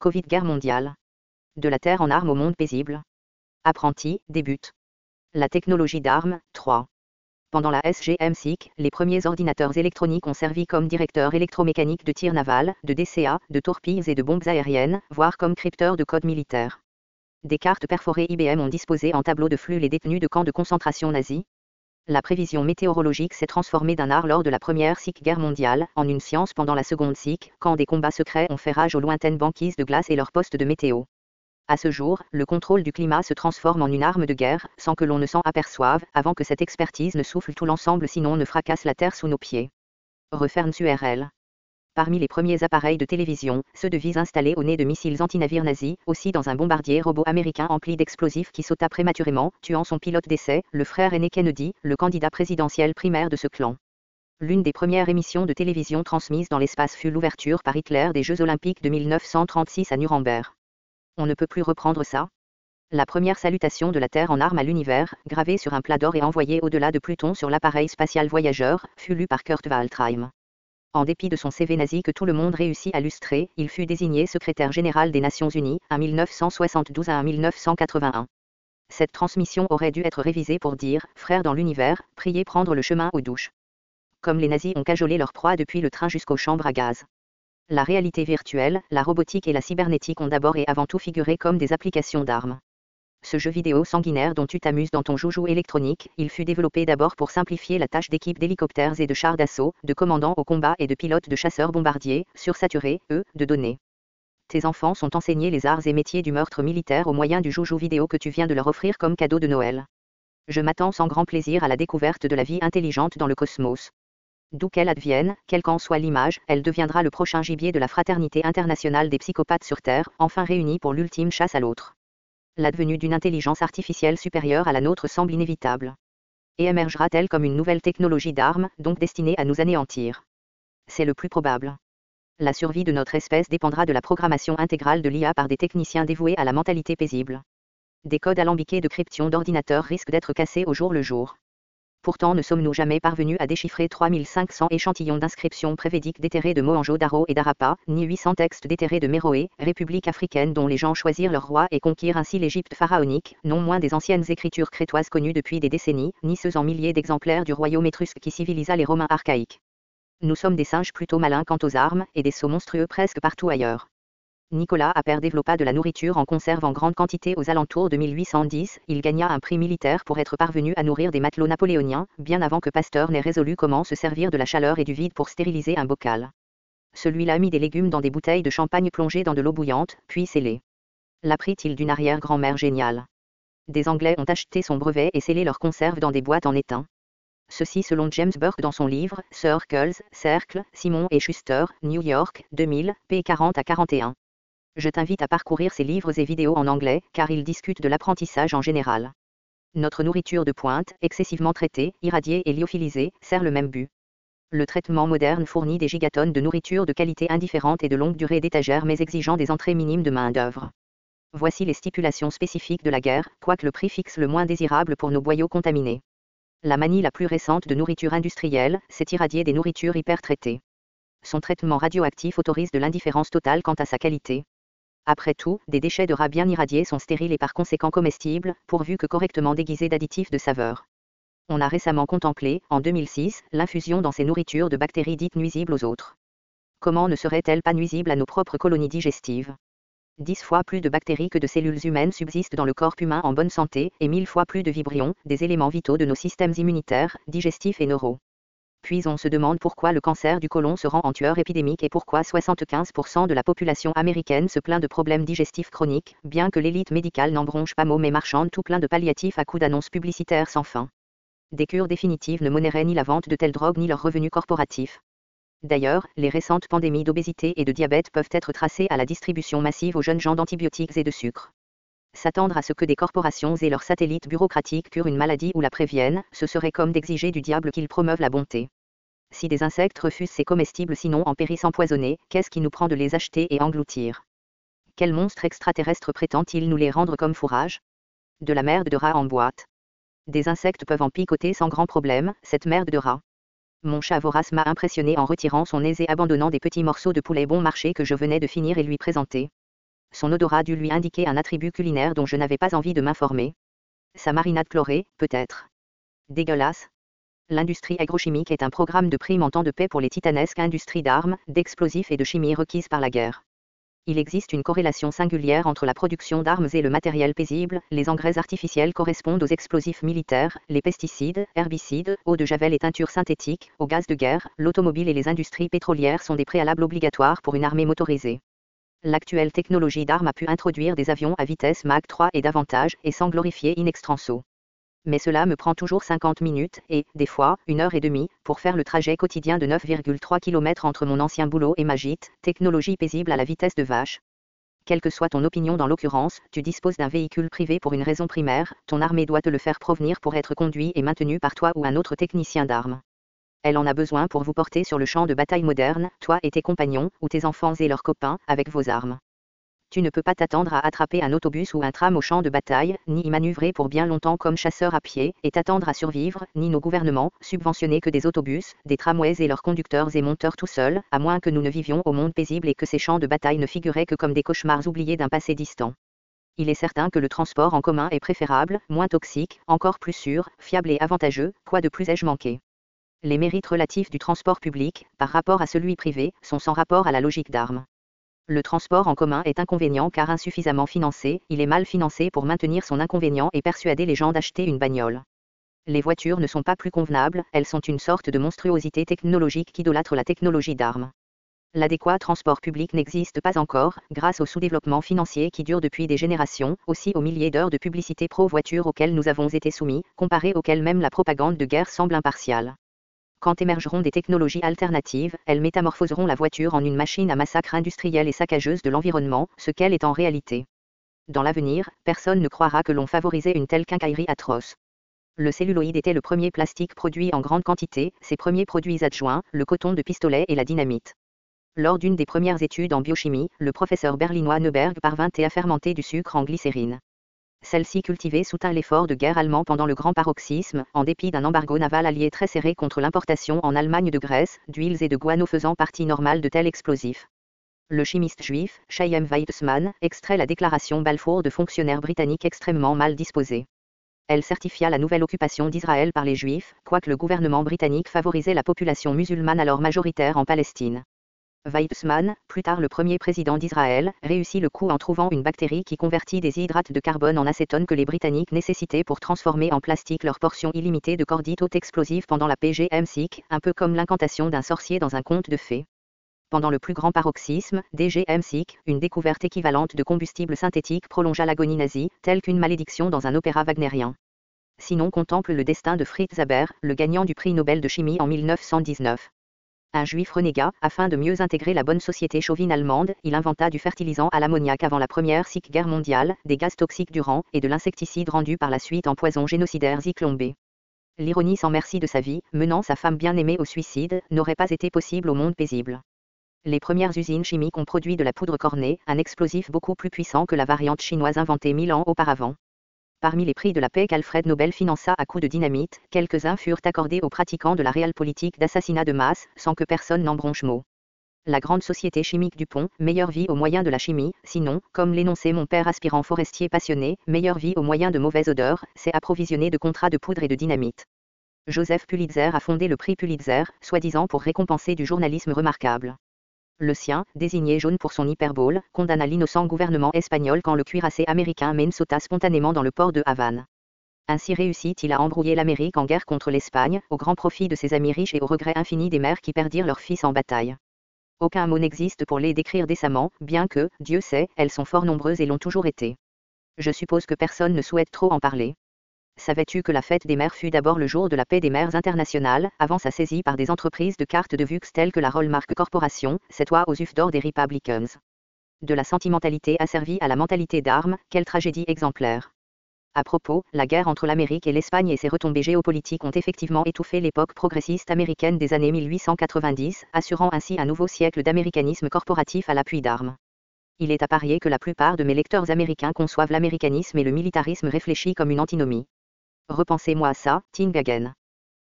Covid guerre mondiale. De la terre en armes au monde paisible. Apprenti, débute. La technologie d'armes, 3. Pendant la SGM-SIC, les premiers ordinateurs électroniques ont servi comme directeurs électromécaniques de tir naval, de DCA, de torpilles et de bombes aériennes, voire comme crypteurs de code militaire. Des cartes perforées IBM ont disposé en tableau de flux les détenus de camps de concentration nazis. La prévision météorologique s'est transformée d'un art lors de la première SIC guerre mondiale, en une science pendant la seconde SIC, quand des combats secrets ont fait rage aux lointaines banquises de glace et leurs postes de météo. À ce jour, le contrôle du climat se transforme en une arme de guerre, sans que l'on ne s'en aperçoive, avant que cette expertise ne souffle tout l'ensemble sinon ne fracasse la terre sous nos pieds. Referns URL. Parmi les premiers appareils de télévision, ceux de vis installés au nez de missiles anti-navires nazis, aussi dans un bombardier robot américain empli d'explosifs qui sauta prématurément, tuant son pilote d'essai, le frère aîné Kennedy, le candidat présidentiel primaire de ce clan. L'une des premières émissions de télévision transmises dans l'espace fut l'ouverture par Hitler des Jeux olympiques de 1936 à Nuremberg. On ne peut plus reprendre ça La première salutation de la Terre en armes à l'univers, gravée sur un plat d'or et envoyée au-delà de Pluton sur l'appareil spatial voyageur, fut lue par Kurt Waldheim. En dépit de son CV nazi que tout le monde réussit à lustrer, il fut désigné secrétaire général des Nations Unies, à 1972 à 1981. Cette transmission aurait dû être révisée pour dire, frère dans l'univers, priez prendre le chemin aux douches. Comme les nazis ont cajolé leur proie depuis le train jusqu'aux chambres à gaz. La réalité virtuelle, la robotique et la cybernétique ont d'abord et avant tout figuré comme des applications d'armes. Ce jeu vidéo sanguinaire dont tu t'amuses dans ton joujou électronique, il fut développé d'abord pour simplifier la tâche d'équipe d'hélicoptères et de chars d'assaut, de commandants au combat et de pilotes de chasseurs bombardiers, sursaturés, eux, de données. Tes enfants sont enseignés les arts et métiers du meurtre militaire au moyen du joujou vidéo que tu viens de leur offrir comme cadeau de Noël. Je m'attends sans grand plaisir à la découverte de la vie intelligente dans le cosmos. D'où qu'elle advienne, quelle qu'en soit l'image, elle deviendra le prochain gibier de la fraternité internationale des psychopathes sur Terre, enfin réunis pour l'ultime chasse à l'autre. L'advenue d'une intelligence artificielle supérieure à la nôtre semble inévitable. Et émergera-t-elle comme une nouvelle technologie d'armes, donc destinée à nous anéantir? C'est le plus probable. La survie de notre espèce dépendra de la programmation intégrale de l'IA par des techniciens dévoués à la mentalité paisible. Des codes alambiqués de cryption d'ordinateurs risquent d'être cassés au jour le jour. Pourtant ne sommes-nous jamais parvenus à déchiffrer 3500 échantillons d'inscriptions prévédiques déterrées de Mohenjo Daro et d'Arapa, ni 800 textes déterrés de Méroé, république africaine dont les gens choisirent leur roi et conquirent ainsi l'Égypte pharaonique, non moins des anciennes écritures crétoises connues depuis des décennies, ni ceux en milliers d'exemplaires du royaume étrusque qui civilisa les Romains archaïques. Nous sommes des singes plutôt malins quant aux armes, et des sauts monstrueux presque partout ailleurs. Nicolas Appert développa de la nourriture en conserve en grande quantité aux alentours de 1810. Il gagna un prix militaire pour être parvenu à nourrir des matelots napoléoniens, bien avant que Pasteur n'ait résolu comment se servir de la chaleur et du vide pour stériliser un bocal. Celui-là mit des légumes dans des bouteilles de champagne plongées dans de l'eau bouillante, puis scellées. L'apprit-il d'une arrière-grand-mère géniale Des Anglais ont acheté son brevet et scellé leurs conserves dans des boîtes en étain. Ceci selon James Burke dans son livre Circles, Cercle, Simon et Schuster, New York, 2000, p. 40 à 41. Je t'invite à parcourir ces livres et vidéos en anglais, car ils discutent de l'apprentissage en général. Notre nourriture de pointe, excessivement traitée, irradiée et lyophilisée, sert le même but. Le traitement moderne fournit des gigatonnes de nourriture de qualité indifférente et de longue durée d'étagère mais exigeant des entrées minimes de main-d'œuvre. Voici les stipulations spécifiques de la guerre, quoique le prix fixe le moins désirable pour nos boyaux contaminés. La manie la plus récente de nourriture industrielle, c'est irradier des nourritures hyper traitées. Son traitement radioactif autorise de l'indifférence totale quant à sa qualité. Après tout, des déchets de rats bien irradiés sont stériles et par conséquent comestibles, pourvu que correctement déguisés d'additifs de saveur. On a récemment contemplé, en 2006, l'infusion dans ces nourritures de bactéries dites nuisibles aux autres. Comment ne seraient-elles pas nuisibles à nos propres colonies digestives? Dix fois plus de bactéries que de cellules humaines subsistent dans le corps humain en bonne santé, et mille fois plus de vibrions, des éléments vitaux de nos systèmes immunitaires, digestifs et neuraux. Puis on se demande pourquoi le cancer du côlon se rend en tueur épidémique et pourquoi 75% de la population américaine se plaint de problèmes digestifs chroniques, bien que l'élite médicale n'en bronche pas mot mais marchande tout plein de palliatifs à coups d'annonces publicitaires sans fin. Des cures définitives ne monnaient ni la vente de telles drogues ni leurs revenus corporatifs. D'ailleurs, les récentes pandémies d'obésité et de diabète peuvent être tracées à la distribution massive aux jeunes gens d'antibiotiques et de sucre. S'attendre à ce que des corporations et leurs satellites bureaucratiques curent une maladie ou la préviennent, ce serait comme d'exiger du diable qu'il promeuve la bonté. Si des insectes refusent ces comestibles sinon en périssent empoisonnés, qu'est-ce qui nous prend de les acheter et engloutir? Quel monstre extraterrestre prétend-il nous les rendre comme fourrage? De la merde de rat en boîte. Des insectes peuvent en picoter sans grand problème, cette merde de rat. Mon chat vorace m'a impressionné en retirant son nez et abandonnant des petits morceaux de poulet bon marché que je venais de finir et lui présenter. Son odorat dut lui indiquer un attribut culinaire dont je n'avais pas envie de m'informer. Sa marinade chlorée, peut-être. Dégueulasse. L'industrie agrochimique est un programme de primes en temps de paix pour les titanesques industries d'armes, d'explosifs et de chimie requises par la guerre. Il existe une corrélation singulière entre la production d'armes et le matériel paisible, les engrais artificiels correspondent aux explosifs militaires, les pesticides, herbicides, eau de javel et teintures synthétiques, aux gaz de guerre, l'automobile et les industries pétrolières sont des préalables obligatoires pour une armée motorisée. L'actuelle technologie d'armes a pu introduire des avions à vitesse Mach 3 et davantage, et sans glorifier in extranso. Mais cela me prend toujours 50 minutes, et, des fois, une heure et demie, pour faire le trajet quotidien de 9,3 km entre mon ancien boulot et ma gîte, technologie paisible à la vitesse de vache. Quelle que soit ton opinion dans l'occurrence, tu disposes d'un véhicule privé pour une raison primaire, ton armée doit te le faire provenir pour être conduit et maintenu par toi ou un autre technicien d'armes. Elle en a besoin pour vous porter sur le champ de bataille moderne, toi et tes compagnons, ou tes enfants et leurs copains, avec vos armes. Tu ne peux pas t'attendre à attraper un autobus ou un tram au champ de bataille, ni y manœuvrer pour bien longtemps comme chasseur à pied, et t'attendre à survivre, ni nos gouvernements, subventionner que des autobus, des tramways et leurs conducteurs et monteurs tout seuls, à moins que nous ne vivions au monde paisible et que ces champs de bataille ne figuraient que comme des cauchemars oubliés d'un passé distant. Il est certain que le transport en commun est préférable, moins toxique, encore plus sûr, fiable et avantageux, quoi de plus ai-je manqué? Les mérites relatifs du transport public, par rapport à celui privé, sont sans rapport à la logique d'armes. Le transport en commun est inconvénient car insuffisamment financé, il est mal financé pour maintenir son inconvénient et persuader les gens d'acheter une bagnole. Les voitures ne sont pas plus convenables, elles sont une sorte de monstruosité technologique qui idolâtre la technologie d'armes. L'adéquat transport public n'existe pas encore, grâce au sous-développement financier qui dure depuis des générations, aussi aux milliers d'heures de publicité pro-voiture auxquelles nous avons été soumis, comparé auxquelles même la propagande de guerre semble impartiale. Quand émergeront des technologies alternatives, elles métamorphoseront la voiture en une machine à massacre industriel et saccageuse de l'environnement, ce qu'elle est en réalité. Dans l'avenir, personne ne croira que l'on favorisait une telle quincaillerie atroce. Le celluloïde était le premier plastique produit en grande quantité, ses premiers produits adjoints, le coton de pistolet et la dynamite. Lors d'une des premières études en biochimie, le professeur berlinois Neuberg parvint à fermenter du sucre en glycérine. Celle-ci cultivée soutint l'effort de guerre allemand pendant le grand paroxysme, en dépit d'un embargo naval allié très serré contre l'importation en Allemagne de graisse, d'huiles et de guano faisant partie normale de tels explosifs. Le chimiste juif, Chaim Weizmann, extrait la déclaration Balfour de fonctionnaires britanniques extrêmement mal disposés. Elle certifia la nouvelle occupation d'Israël par les Juifs, quoique le gouvernement britannique favorisait la population musulmane alors majoritaire en Palestine. Weizmann, plus tard le premier président d'Israël, réussit le coup en trouvant une bactérie qui convertit des hydrates de carbone en acétone que les Britanniques nécessitaient pour transformer en plastique leur portion illimitée de cordite haute explosive pendant la PGM-SIC, un peu comme l'incantation d'un sorcier dans un conte de fées. Pendant le plus grand paroxysme, DGM-SIC, une découverte équivalente de combustible synthétique prolongea l'agonie nazie, telle qu'une malédiction dans un opéra wagnérien. Sinon contemple le destin de Fritz Haber, le gagnant du prix Nobel de chimie en 1919. Un juif renégat, afin de mieux intégrer la bonne société chauvine allemande, il inventa du fertilisant à l'ammoniac avant la première sic guerre mondiale, des gaz toxiques durant, et de l'insecticide rendu par la suite en poison génocidaire Zyklon B. L'ironie sans merci de sa vie, menant sa femme bien-aimée au suicide, n'aurait pas été possible au monde paisible. Les premières usines chimiques ont produit de la poudre cornée, un explosif beaucoup plus puissant que la variante chinoise inventée mille ans auparavant. Parmi les prix de la paix qu'Alfred Nobel finança à coups de dynamite, quelques-uns furent accordés aux pratiquants de la réelle politique d'assassinat de masse, sans que personne n'en bronche mot. La grande société chimique du pont, meilleure vie au moyen de la chimie, sinon, comme l'énonçait mon père aspirant forestier passionné, meilleure vie au moyen de mauvaises odeurs, c'est approvisionner de contrats de poudre et de dynamite. Joseph Pulitzer a fondé le prix Pulitzer, soi-disant pour récompenser du journalisme remarquable le sien, désigné jaune pour son hyperbole, condamna l'innocent gouvernement espagnol quand le cuirassé américain Maine sauta spontanément dans le port de Havane. Ainsi réussit-il à embrouiller l'Amérique en guerre contre l'Espagne, au grand profit de ses amis riches et au regret infini des mères qui perdirent leurs fils en bataille. Aucun mot n'existe pour les décrire décemment, bien que, Dieu sait, elles sont fort nombreuses et l'ont toujours été. Je suppose que personne ne souhaite trop en parler. Savais-tu que la fête des mères fut d'abord le jour de la paix des mères internationales, avant sa saisie par des entreprises de cartes de VUX telles que la Rollmark Corporation, cette toi aux ufs d'or des Republicans De la sentimentalité asservie à la mentalité d'armes, quelle tragédie exemplaire. À propos, la guerre entre l'Amérique et l'Espagne et ses retombées géopolitiques ont effectivement étouffé l'époque progressiste américaine des années 1890, assurant ainsi un nouveau siècle d'américanisme corporatif à l'appui d'armes. Il est à parier que la plupart de mes lecteurs américains conçoivent l'américanisme et le militarisme réfléchi comme une antinomie. Repensez-moi à ça, Ting.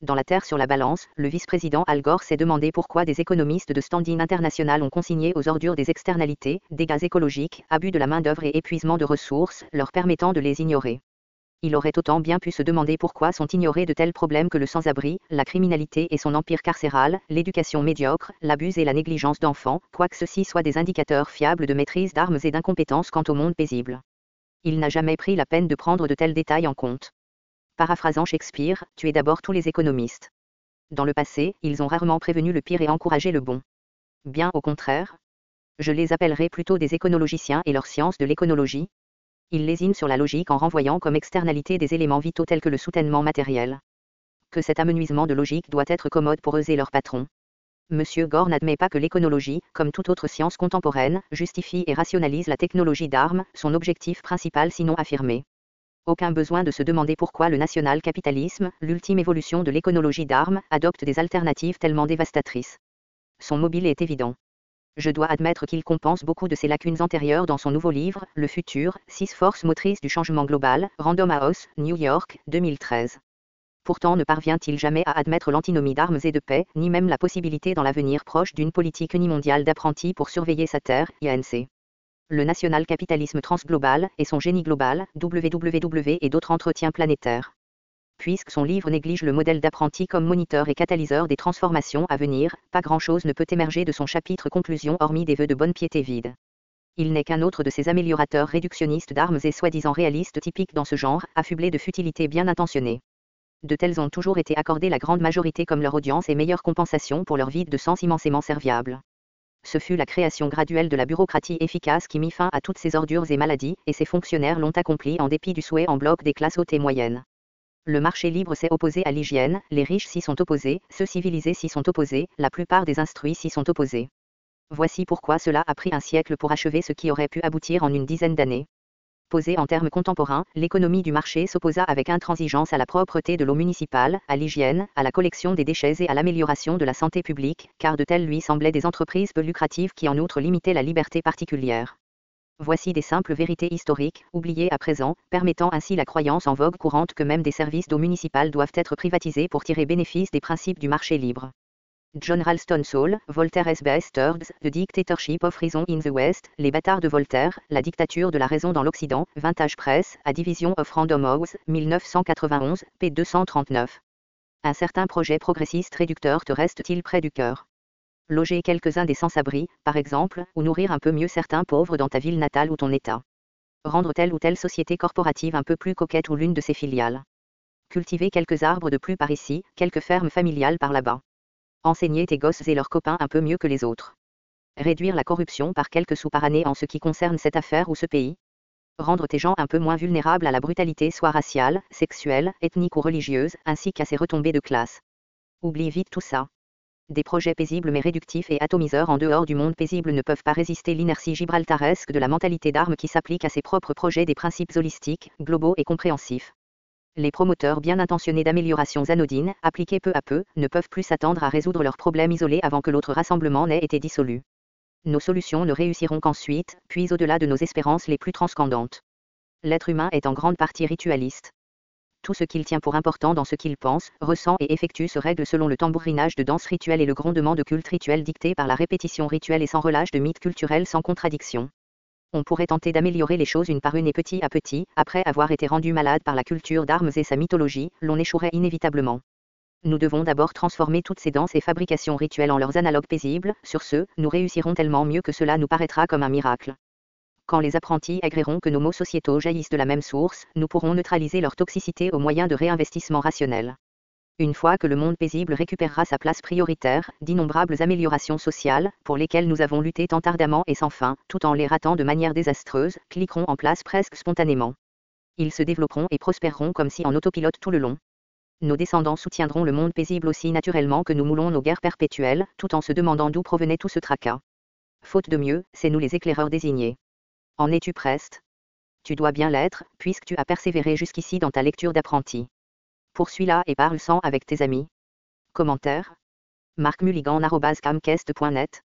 Dans la Terre sur la balance, le vice-président Al Gore s'est demandé pourquoi des économistes de standing international ont consigné aux ordures des externalités, dégâts écologiques, abus de la main-d'œuvre et épuisement de ressources, leur permettant de les ignorer. Il aurait autant bien pu se demander pourquoi sont ignorés de tels problèmes que le sans-abri, la criminalité et son empire carcéral, l'éducation médiocre, l'abus et la négligence d'enfants, quoique ceux-ci soient des indicateurs fiables de maîtrise d'armes et d'incompétence quant au monde paisible. Il n'a jamais pris la peine de prendre de tels détails en compte. Paraphrasant Shakespeare, tu es d'abord tous les économistes. Dans le passé, ils ont rarement prévenu le pire et encouragé le bon. Bien au contraire. Je les appellerai plutôt des éconologiciens et leur science de l'éconologie. Ils lésinent sur la logique en renvoyant comme externalité des éléments vitaux tels que le soutènement matériel. Que cet amenuisement de logique doit être commode pour eux et leurs patrons. Monsieur Gore n'admet pas que l'éconologie, comme toute autre science contemporaine, justifie et rationalise la technologie d'armes, son objectif principal sinon affirmé. Aucun besoin de se demander pourquoi le national-capitalisme, l'ultime évolution de l'éconologie d'armes, adopte des alternatives tellement dévastatrices. Son mobile est évident. Je dois admettre qu'il compense beaucoup de ses lacunes antérieures dans son nouveau livre, Le futur, six forces motrices du changement global, Random House, New York, 2013. Pourtant ne parvient-il jamais à admettre l'antinomie d'armes et de paix, ni même la possibilité dans l'avenir proche d'une politique unimondiale d'apprentis pour surveiller sa terre, INC le national-capitalisme transglobal et son génie global, WWW et d'autres entretiens planétaires. Puisque son livre néglige le modèle d'apprenti comme moniteur et catalyseur des transformations à venir, pas grand-chose ne peut émerger de son chapitre conclusion hormis des vœux de bonne piété vide. Il n'est qu'un autre de ces améliorateurs réductionnistes d'armes et soi-disant réalistes typiques dans ce genre, affublés de futilité bien intentionnées. De tels ont toujours été accordés la grande majorité comme leur audience et meilleure compensation pour leur vide de sens immensément serviable ce fut la création graduelle de la bureaucratie efficace qui mit fin à toutes ces ordures et maladies, et ses fonctionnaires l'ont accompli en dépit du souhait en bloc des classes hautes et moyennes. Le marché libre s'est opposé à l'hygiène, les riches s'y sont opposés, ceux civilisés s'y sont opposés, la plupart des instruits s'y sont opposés. Voici pourquoi cela a pris un siècle pour achever ce qui aurait pu aboutir en une dizaine d'années. Posée en termes contemporains, l'économie du marché s'opposa avec intransigeance à la propreté de l'eau municipale, à l'hygiène, à la collection des déchets et à l'amélioration de la santé publique, car de telles lui semblaient des entreprises peu lucratives qui en outre limitaient la liberté particulière. Voici des simples vérités historiques, oubliées à présent, permettant ainsi la croyance en vogue courante que même des services d'eau municipale doivent être privatisés pour tirer bénéfice des principes du marché libre. John Ralston Saul, Voltaire S. Bastards, The Dictatorship of Reason in the West, Les bâtards de Voltaire, La dictature de la raison dans l'Occident, Vintage Press, A Division of Random House, 1991, p. 239. Un certain projet progressiste réducteur te reste-t-il près du cœur? Loger quelques-uns des sans-abri, par exemple, ou nourrir un peu mieux certains pauvres dans ta ville natale ou ton État. Rendre telle ou telle société corporative un peu plus coquette ou l'une de ses filiales. Cultiver quelques arbres de plus par ici, quelques fermes familiales par là-bas. Enseigner tes gosses et leurs copains un peu mieux que les autres. Réduire la corruption par quelques sous par année en ce qui concerne cette affaire ou ce pays. Rendre tes gens un peu moins vulnérables à la brutalité soit raciale, sexuelle, ethnique ou religieuse, ainsi qu'à ses retombées de classe. Oublie vite tout ça. Des projets paisibles mais réductifs et atomiseurs en dehors du monde paisible ne peuvent pas résister l'inertie gibraltaresque de la mentalité d'armes qui s'applique à ses propres projets des principes holistiques, globaux et compréhensifs les promoteurs bien intentionnés d'améliorations anodines, appliquées peu à peu, ne peuvent plus s'attendre à résoudre leurs problèmes isolés avant que l'autre rassemblement n'ait été dissolu. Nos solutions ne réussiront qu'ensuite, puis au-delà de nos espérances les plus transcendantes. L'être humain est en grande partie ritualiste. Tout ce qu'il tient pour important dans ce qu'il pense, ressent et effectue se règle selon le tambourinage de danse rituelle et le grondement de culte rituel dicté par la répétition rituelle et sans relâche de mythes culturels sans contradiction on pourrait tenter d'améliorer les choses une par une et petit à petit, après avoir été rendu malade par la culture d'armes et sa mythologie, l'on échouerait inévitablement. Nous devons d'abord transformer toutes ces danses et fabrications rituelles en leurs analogues paisibles, sur ce, nous réussirons tellement mieux que cela nous paraîtra comme un miracle. Quand les apprentis agréeront que nos mots sociétaux jaillissent de la même source, nous pourrons neutraliser leur toxicité au moyen de réinvestissement rationnel. Une fois que le monde paisible récupérera sa place prioritaire, d'innombrables améliorations sociales, pour lesquelles nous avons lutté tant ardemment et sans fin, tout en les ratant de manière désastreuse, cliqueront en place presque spontanément. Ils se développeront et prospéreront comme si en autopilote tout le long. Nos descendants soutiendront le monde paisible aussi naturellement que nous moulons nos guerres perpétuelles, tout en se demandant d'où provenait tout ce tracas. Faute de mieux, c'est nous les éclaireurs désignés. En es-tu preste? Tu dois bien l'être, puisque tu as persévéré jusqu'ici dans ta lecture d'apprenti. Poursuis-la et parle sans avec tes amis. Commentaire. Marc Mulligan.camcast.net